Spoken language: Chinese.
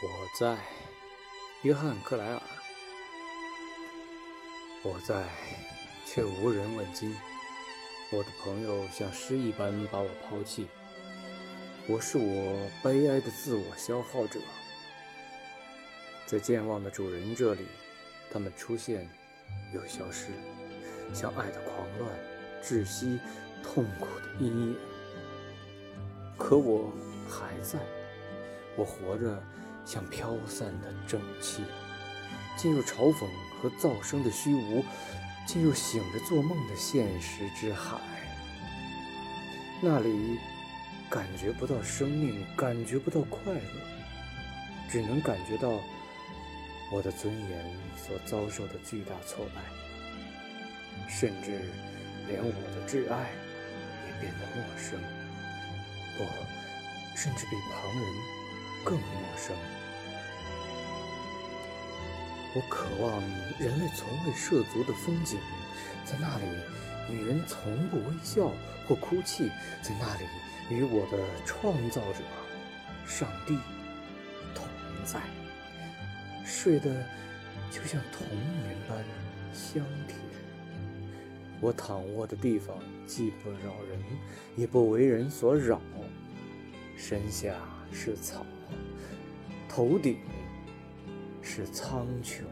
我在，约翰·克莱尔。我在，却无人问津。我的朋友像诗一般把我抛弃。我是我悲哀的自我消耗者。在健忘的主人这里，他们出现又消失，像爱的狂乱、窒息、痛苦的阴影。可我还在，我活着。像飘散的正气，进入嘲讽和噪声的虚无，进入醒着做梦的现实之海。那里感觉不到生命，感觉不到快乐，只能感觉到我的尊严所遭受的巨大挫败，甚至连我的挚爱也变得陌生，不，甚至比旁人更陌生。我渴望人类从未涉足的风景，在那里，女人从不微笑或哭泣，在那里，与我的创造者——上帝同在，睡得就像童年般香甜。我躺卧的地方既不扰人，也不为人所扰，身下是草，头顶。是苍穹。